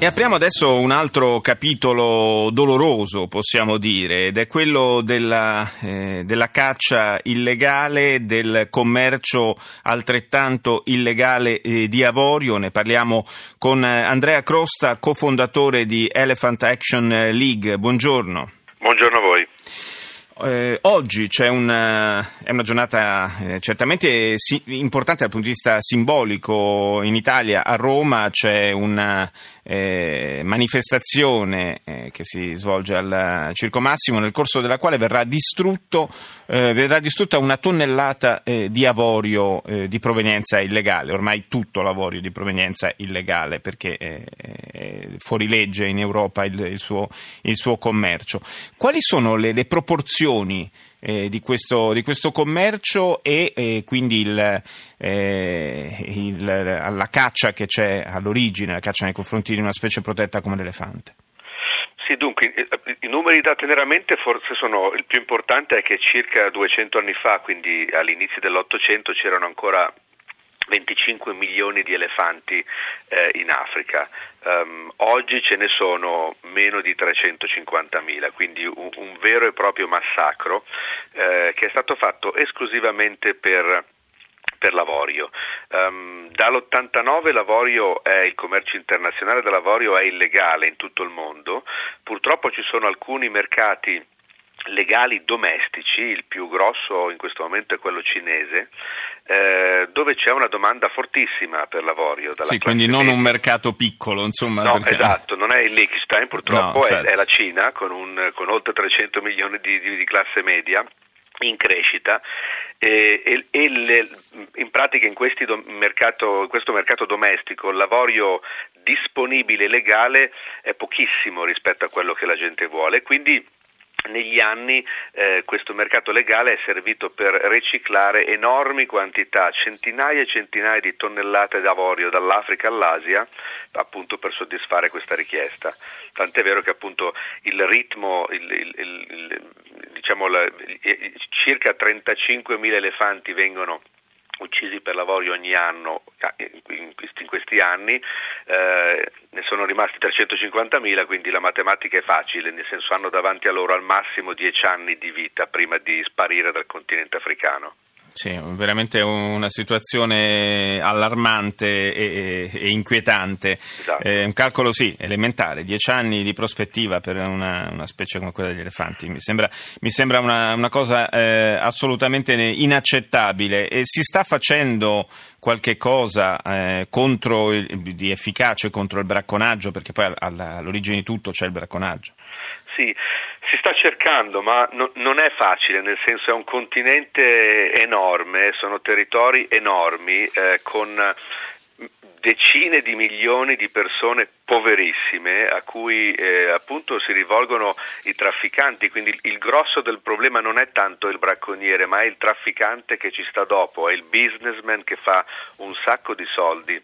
E apriamo adesso un altro capitolo doloroso, possiamo dire, ed è quello della, eh, della, caccia illegale, del commercio altrettanto illegale eh, di avorio. Ne parliamo con eh, Andrea Crosta, cofondatore di Elephant Action League. Buongiorno. Buongiorno a voi. Eh, oggi c'è una, è una giornata eh, certamente si, importante dal punto di vista simbolico. In Italia, a Roma, c'è una eh, manifestazione eh, che si svolge al Circo Massimo, nel corso della quale verrà, distrutto, eh, verrà distrutta una tonnellata eh, di avorio di provenienza illegale. Ormai tutto l'avorio di provenienza illegale perché è fuori legge in Europa il, il, suo, il suo, commercio. Quali sono le, le proporzioni? Dimensioni eh, di, questo, di, questo, commercio e eh, quindi il, eh, il, la caccia che c'è all'origine, la caccia nei confronti di una specie protetta come l'elefante. Sì, dunque, i numeri da tenere a mente forse sono, il più importante è che circa 200 anni fa, quindi all'inizio dell'Ottocento, c'erano ancora 25 milioni di elefanti eh, in Africa. Um, oggi ce ne sono meno di 350 mila, quindi un, un, vero e proprio massacro eh, che è stato fatto esclusivamente per per l'avorio. Um, dall'89 l'avorio è, il commercio internazionale dell'avorio è illegale in tutto il mondo, purtroppo ci sono alcuni mercati legali domestici, il più grosso in questo momento è quello cinese, eh, dove c'è una domanda fortissima per l'avorio. Sì, quindi non media. un mercato piccolo, insomma. No, perché... esatto, non è il Liechtenstein purtroppo, no, è, è, la Cina con, un, con, oltre 300 milioni di, di, di classe media in crescita e, e, e le, in pratica in, do, mercato, in, questo mercato domestico l'avorio disponibile legale è pochissimo rispetto a quello che la gente vuole, quindi negli anni eh, questo mercato legale è servito per riciclare enormi quantità, centinaia e centinaia di tonnellate d'avorio dall'Africa all'Asia, appunto per soddisfare questa richiesta. Tant'è vero che appunto il ritmo, il, il, il, diciamo la, circa 35.000 elefanti vengono uccisi per l'avorio ogni anno in questi, in questi anni, eh, ne sono rimasti 350.000, quindi la matematica è facile, nel senso hanno davanti a loro al massimo 10 anni di vita prima di sparire dal continente africano. Sì, veramente una situazione allarmante e, e inquietante. Esatto. Eh, un calcolo, sì, elementare, dieci anni di prospettiva per una, una specie come quella degli elefanti. Mi sembra, mi sembra una, una, cosa eh, assolutamente inaccettabile. E si sta facendo qualche cosa eh, contro il, di efficace contro il bracconaggio, perché poi all'origine di tutto c'è il bracconaggio. Sì, si sta cercando, ma no, non è facile, nel senso è un continente enorme, sono territori enormi eh, con decine di milioni di persone poverissime a cui eh, appunto si rivolgono i trafficanti, quindi il, il, grosso del problema non è tanto il bracconiere, ma è il trafficante che ci sta dopo, è il businessman che fa un sacco di soldi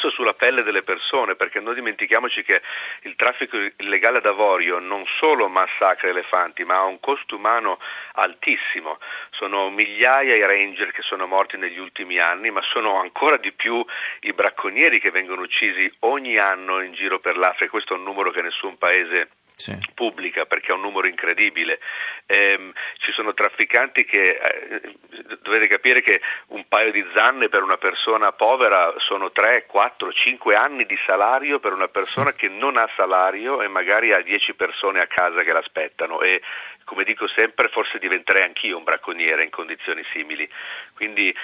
spesso sulla pelle delle persone, perché non dimentichiamoci che il traffico illegale d'avorio non solo massacra elefanti, ma ha un costo umano altissimo. Sono migliaia i ranger che sono morti negli ultimi anni, ma sono ancora di più i bracconieri che vengono uccisi ogni anno in giro per l'Africa. Questo è un numero che nessun paese sì. pubblica perché è un numero incredibile. Eh, ci sono trafficanti che eh, dovete capire che un paio di zanne per una persona povera sono 3, 4, 5 anni di salario per una persona che non ha salario e magari ha 10 persone a casa che l'aspettano e come dico sempre forse diventerei anch'io un bracconiere in condizioni simili. Quindi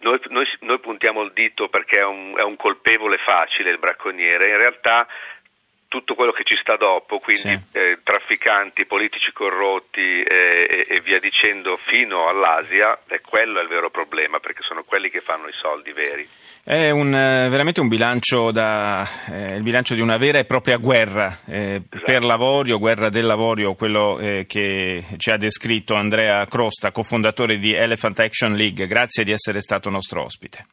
noi, noi, noi puntiamo il dito perché è un, è un colpevole facile il bracconiere, in realtà tutto quello che ci sta dopo, quindi sì. eh, trafficanti, politici corrotti eh, e, e, via dicendo fino all'Asia, è quello è il vero problema perché sono quelli che fanno i soldi veri. È un, eh, veramente un bilancio, da, eh, il bilancio di una vera e propria guerra eh, esatto. per l'avorio, guerra del lavorio, quello eh, che ci ha descritto Andrea Crosta, cofondatore di Elephant Action League. Grazie di essere stato nostro ospite.